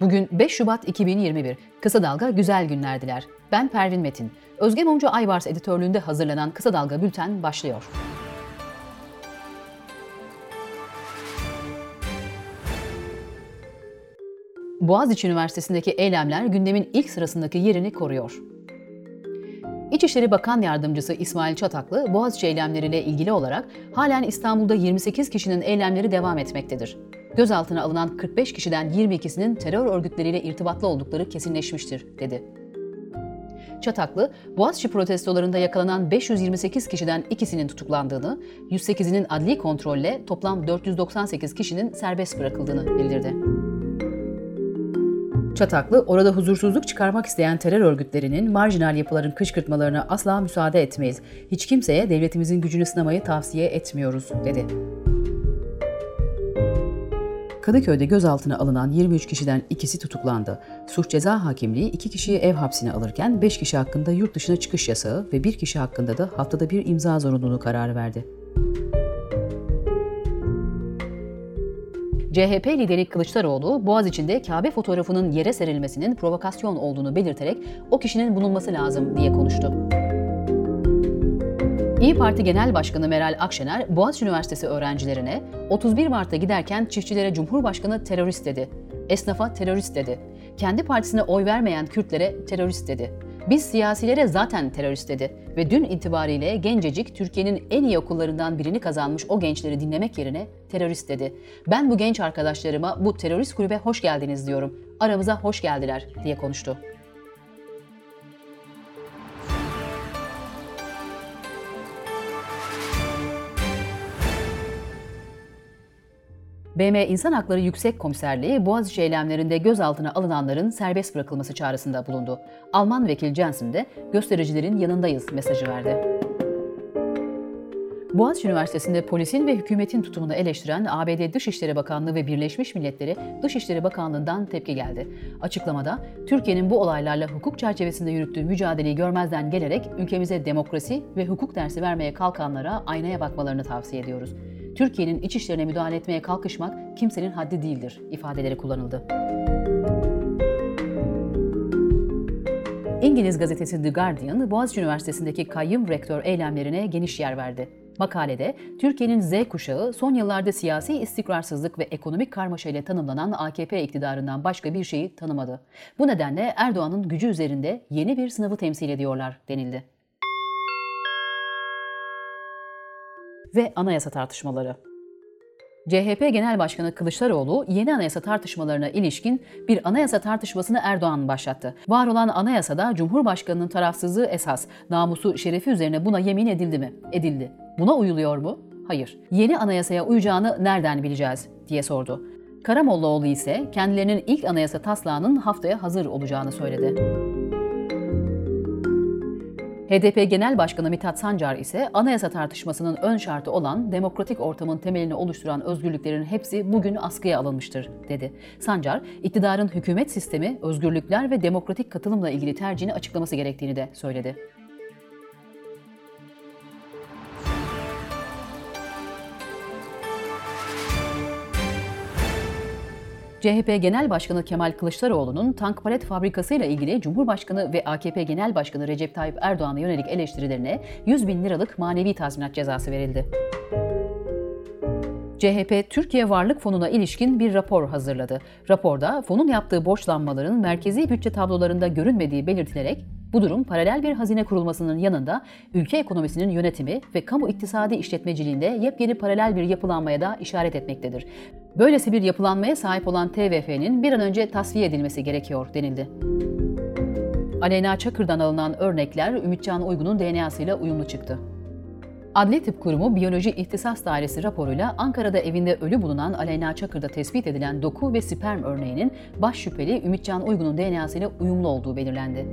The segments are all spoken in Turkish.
Bugün 5 Şubat 2021. Kısa Dalga güzel günler diler. Ben Pervin Metin. Özge Mumcu Ayvars editörlüğünde hazırlanan Kısa Dalga Bülten başlıyor. Boğaziçi Üniversitesi'ndeki eylemler gündemin ilk sırasındaki yerini koruyor. İçişleri Bakan Yardımcısı İsmail Çataklı, Boğaziçi eylemleriyle ilgili olarak halen İstanbul'da 28 kişinin eylemleri devam etmektedir. Gözaltına alınan 45 kişiden 22'sinin terör örgütleriyle irtibatlı oldukları kesinleşmiştir, dedi. Çataklı, Boğaziçi protestolarında yakalanan 528 kişiden ikisinin tutuklandığını, 108'inin adli kontrolle toplam 498 kişinin serbest bırakıldığını bildirdi. Çataklı, orada huzursuzluk çıkarmak isteyen terör örgütlerinin marjinal yapıların kışkırtmalarına asla müsaade etmeyiz. Hiç kimseye devletimizin gücünü sınamayı tavsiye etmiyoruz, dedi. Kadıköy'de gözaltına alınan 23 kişiden ikisi tutuklandı. Suç Ceza Hakimliği iki kişiyi ev hapsine alırken 5 kişi hakkında yurt dışına çıkış yasağı ve bir kişi hakkında da haftada bir imza zorunluluğu kararı verdi. CHP lideri Kılıçdaroğlu, Boğaziçi'nde Kabe fotoğrafının yere serilmesinin provokasyon olduğunu belirterek o kişinin bulunması lazım diye konuştu. İyi Parti Genel Başkanı Meral Akşener, Boğaziçi Üniversitesi öğrencilerine 31 Mart'ta giderken çiftçilere Cumhurbaşkanı terörist dedi. Esnafa terörist dedi. Kendi partisine oy vermeyen Kürtlere terörist dedi. Biz siyasilere zaten terörist dedi ve dün itibariyle gencecik Türkiye'nin en iyi okullarından birini kazanmış o gençleri dinlemek yerine terörist dedi. Ben bu genç arkadaşlarıma bu terörist kulübe hoş geldiniz diyorum. Aramıza hoş geldiler diye konuştu. BM İnsan Hakları Yüksek Komiserliği Boğaziçi eylemlerinde gözaltına alınanların serbest bırakılması çağrısında bulundu. Alman vekil Jensen de göstericilerin yanındayız mesajı verdi. Boğaziçi Üniversitesi'nde polisin ve hükümetin tutumunu eleştiren ABD Dışişleri Bakanlığı ve Birleşmiş Milletleri Dışişleri Bakanlığı'ndan tepki geldi. Açıklamada, Türkiye'nin bu olaylarla hukuk çerçevesinde yürüttüğü mücadeleyi görmezden gelerek ülkemize demokrasi ve hukuk dersi vermeye kalkanlara aynaya bakmalarını tavsiye ediyoruz. Türkiye'nin iç işlerine müdahale etmeye kalkışmak kimsenin haddi değildir ifadeleri kullanıldı. İngiliz gazetesi The Guardian, Boğaziçi Üniversitesi'ndeki kayyum rektör eylemlerine geniş yer verdi. Makalede, Türkiye'nin Z kuşağı son yıllarda siyasi istikrarsızlık ve ekonomik karmaşa ile tanımlanan AKP iktidarından başka bir şeyi tanımadı. Bu nedenle Erdoğan'ın gücü üzerinde yeni bir sınavı temsil ediyorlar denildi. Ve anayasa tartışmaları. CHP Genel Başkanı Kılıçdaroğlu yeni anayasa tartışmalarına ilişkin bir anayasa tartışmasını Erdoğan başlattı. Var olan anayasada Cumhurbaşkanının tarafsızlığı esas, namusu, şerefi üzerine buna yemin edildi mi? Edildi. Buna uyuluyor mu? Hayır. Yeni anayasaya uyacağını nereden bileceğiz diye sordu. Karamollaoğlu ise kendilerinin ilk anayasa taslağının haftaya hazır olacağını söyledi. HDP Genel Başkanı Mithat Sancar ise anayasa tartışmasının ön şartı olan demokratik ortamın temelini oluşturan özgürlüklerin hepsi bugün askıya alınmıştır, dedi. Sancar, iktidarın hükümet sistemi, özgürlükler ve demokratik katılımla ilgili tercihini açıklaması gerektiğini de söyledi. CHP Genel Başkanı Kemal Kılıçdaroğlu'nun tank palet fabrikası ile ilgili Cumhurbaşkanı ve AKP Genel Başkanı Recep Tayyip Erdoğan'a yönelik eleştirilerine 100 bin liralık manevi tazminat cezası verildi. CHP, Türkiye Varlık Fonu'na ilişkin bir rapor hazırladı. Raporda fonun yaptığı borçlanmaların merkezi bütçe tablolarında görünmediği belirtilerek bu durum paralel bir hazine kurulmasının yanında ülke ekonomisinin yönetimi ve kamu iktisadi işletmeciliğinde yepyeni paralel bir yapılanmaya da işaret etmektedir. Böylesi bir yapılanmaya sahip olan TVF'nin bir an önce tasfiye edilmesi gerekiyor denildi. Aleyna Çakır'dan alınan örnekler Ümitcan Uygun'un DNA'sıyla uyumlu çıktı. Adli Tıp Kurumu Biyoloji İhtisas Dairesi raporuyla Ankara'da evinde ölü bulunan Aleyna Çakır'da tespit edilen doku ve sperm örneğinin baş şüpheli Ümitcan Uygun'un DNA'sıyla uyumlu olduğu belirlendi.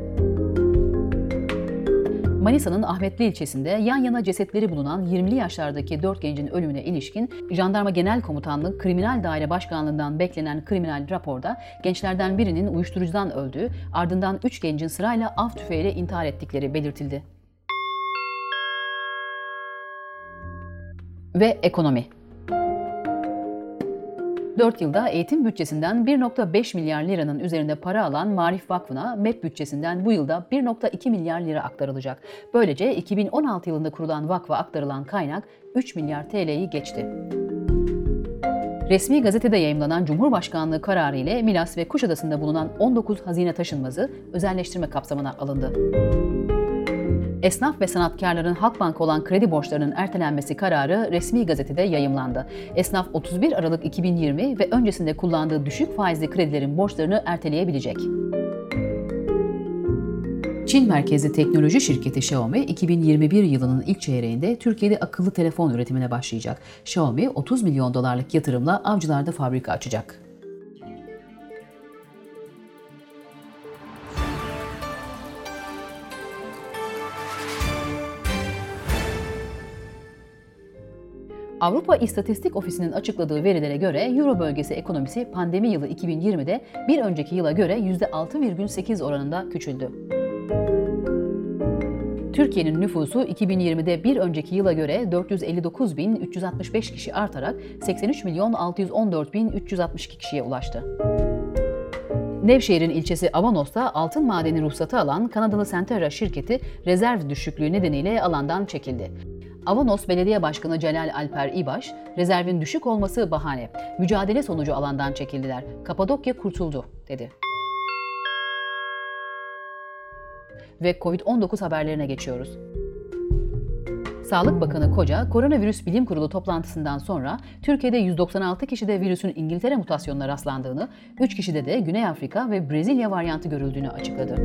Manisa'nın Ahmetli ilçesinde yan yana cesetleri bulunan 20'li yaşlardaki 4 gencin ölümüne ilişkin Jandarma Genel Komutanlığı Kriminal Daire Başkanlığından beklenen kriminal raporda gençlerden birinin uyuşturucudan öldüğü, ardından 3 gencin sırayla av tüfeğiyle intihar ettikleri belirtildi. Ve ekonomi. 4 yılda eğitim bütçesinden 1.5 milyar liranın üzerinde para alan Marif Vakfı'na MEP bütçesinden bu yılda 1.2 milyar lira aktarılacak. Böylece 2016 yılında kurulan vakfa aktarılan kaynak 3 milyar TL'yi geçti. Resmi gazetede yayımlanan Cumhurbaşkanlığı kararı ile Milas ve Kuşadası'nda bulunan 19 hazine taşınmazı özelleştirme kapsamına alındı. Esnaf ve sanatkarların Halkbank olan kredi borçlarının ertelenmesi kararı resmi gazetede yayımlandı. Esnaf 31 Aralık 2020 ve öncesinde kullandığı düşük faizli kredilerin borçlarını erteleyebilecek. Çin merkezli teknoloji şirketi Xiaomi 2021 yılının ilk çeyreğinde Türkiye'de akıllı telefon üretimine başlayacak. Xiaomi 30 milyon dolarlık yatırımla Avcılar'da fabrika açacak. Avrupa İstatistik Ofisi'nin açıkladığı verilere göre Euro bölgesi ekonomisi pandemi yılı 2020'de bir önceki yıla göre %6,8 oranında küçüldü. Türkiye'nin nüfusu 2020'de bir önceki yıla göre 459.365 kişi artarak 83 milyon 614.362 kişiye ulaştı. Nevşehir'in ilçesi Avanos'ta altın madeni ruhsatı alan Kanadalı Centerra şirketi rezerv düşüklüğü nedeniyle alandan çekildi. Avanos Belediye Başkanı Celal Alper İbaş, rezervin düşük olması bahane. Mücadele sonucu alandan çekildiler. Kapadokya kurtuldu, dedi. Ve Covid-19 haberlerine geçiyoruz. Sağlık Bakanı Koca, Koronavirüs Bilim Kurulu toplantısından sonra Türkiye'de 196 kişide virüsün İngiltere mutasyonuna rastlandığını, 3 kişide de Güney Afrika ve Brezilya varyantı görüldüğünü açıkladı.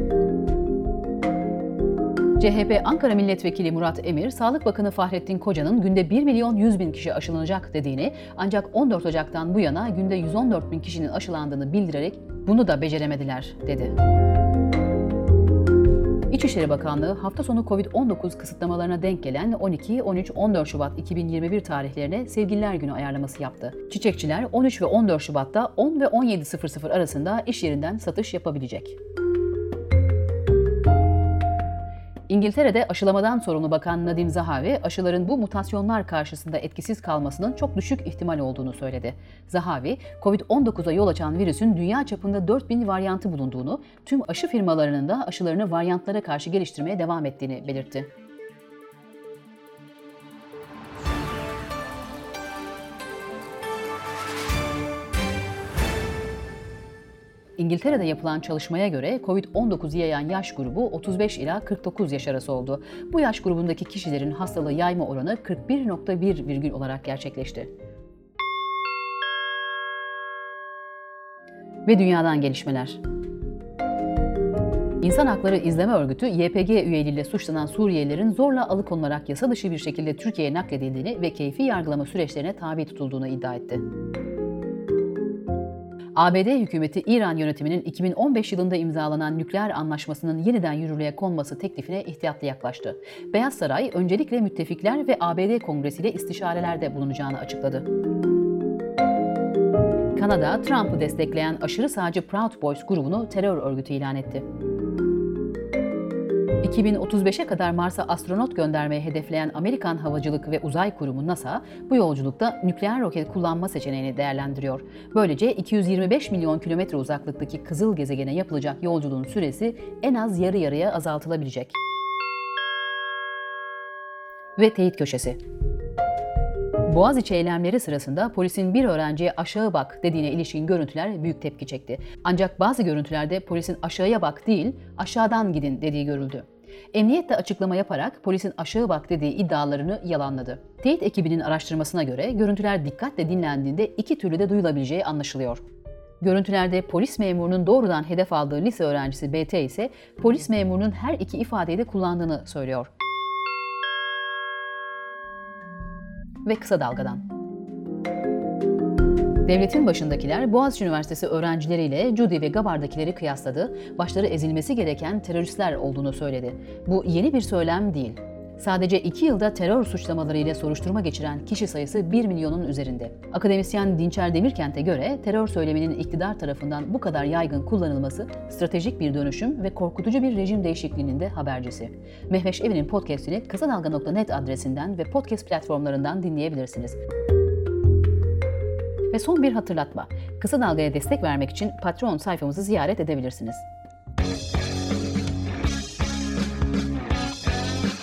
CHP Ankara Milletvekili Murat Emir, Sağlık Bakanı Fahrettin Koca'nın günde 1 milyon 100 bin kişi aşılanacak dediğini ancak 14 Ocak'tan bu yana günde 114 bin kişinin aşılandığını bildirerek bunu da beceremediler dedi. İçişleri Bakanlığı hafta sonu Covid-19 kısıtlamalarına denk gelen 12, 13, 14 Şubat 2021 tarihlerine Sevgililer Günü ayarlaması yaptı. Çiçekçiler 13 ve 14 Şubat'ta 10 ve 17.00 arasında iş yerinden satış yapabilecek. İngiltere'de aşılamadan sorumlu bakan Nadim Zahavi, aşıların bu mutasyonlar karşısında etkisiz kalmasının çok düşük ihtimal olduğunu söyledi. Zahavi, COVID-19'a yol açan virüsün dünya çapında 4000 varyantı bulunduğunu, tüm aşı firmalarının da aşılarını varyantlara karşı geliştirmeye devam ettiğini belirtti. İngiltere'de yapılan çalışmaya göre COVID-19 yayan yaş grubu 35 ila 49 yaş arası oldu. Bu yaş grubundaki kişilerin hastalığı yayma oranı 41.1 virgül olarak gerçekleşti. Ve dünyadan gelişmeler. İnsan Hakları İzleme Örgütü, YPG üyeliğiyle suçlanan Suriyelilerin zorla alıkonularak yasa dışı bir şekilde Türkiye'ye nakledildiğini ve keyfi yargılama süreçlerine tabi tutulduğunu iddia etti. ABD hükümeti İran yönetiminin 2015 yılında imzalanan nükleer anlaşmasının yeniden yürürlüğe konması teklifine ihtiyatlı yaklaştı. Beyaz Saray öncelikle müttefikler ve ABD kongresiyle istişarelerde bulunacağını açıkladı. Kanada, Trump'ı destekleyen aşırı sağcı Proud Boys grubunu terör örgütü ilan etti. 2035'e kadar Mars'a astronot göndermeyi hedefleyen Amerikan Havacılık ve Uzay Kurumu NASA, bu yolculukta nükleer roket kullanma seçeneğini değerlendiriyor. Böylece 225 milyon kilometre uzaklıktaki kızıl gezegene yapılacak yolculuğun süresi en az yarı yarıya azaltılabilecek. Ve teyit köşesi. Boğaziçi eylemleri sırasında polisin bir öğrenciye aşağı bak dediğine ilişkin görüntüler büyük tepki çekti. Ancak bazı görüntülerde polisin aşağıya bak değil, aşağıdan gidin dediği görüldü. Emniyet de açıklama yaparak polisin aşağı bak dediği iddialarını yalanladı. Teyit ekibinin araştırmasına göre görüntüler dikkatle dinlendiğinde iki türlü de duyulabileceği anlaşılıyor. Görüntülerde polis memurunun doğrudan hedef aldığı lise öğrencisi BT ise polis memurunun her iki ifadeyi de kullandığını söylüyor. Ve kısa dalgadan. Devletin başındakiler Boğaziçi Üniversitesi öğrencileriyle Cudi ve Gabar'dakileri kıyasladı, başları ezilmesi gereken teröristler olduğunu söyledi. Bu yeni bir söylem değil. Sadece iki yılda terör suçlamaları ile soruşturma geçiren kişi sayısı 1 milyonun üzerinde. Akademisyen Dinçer Demirkent'e göre terör söyleminin iktidar tarafından bu kadar yaygın kullanılması stratejik bir dönüşüm ve korkutucu bir rejim değişikliğinin de habercisi. Mehveş Evi'nin podcastini kısadalga.net adresinden ve podcast platformlarından dinleyebilirsiniz. Ve son bir hatırlatma. Kısa Dalga'ya destek vermek için Patreon sayfamızı ziyaret edebilirsiniz.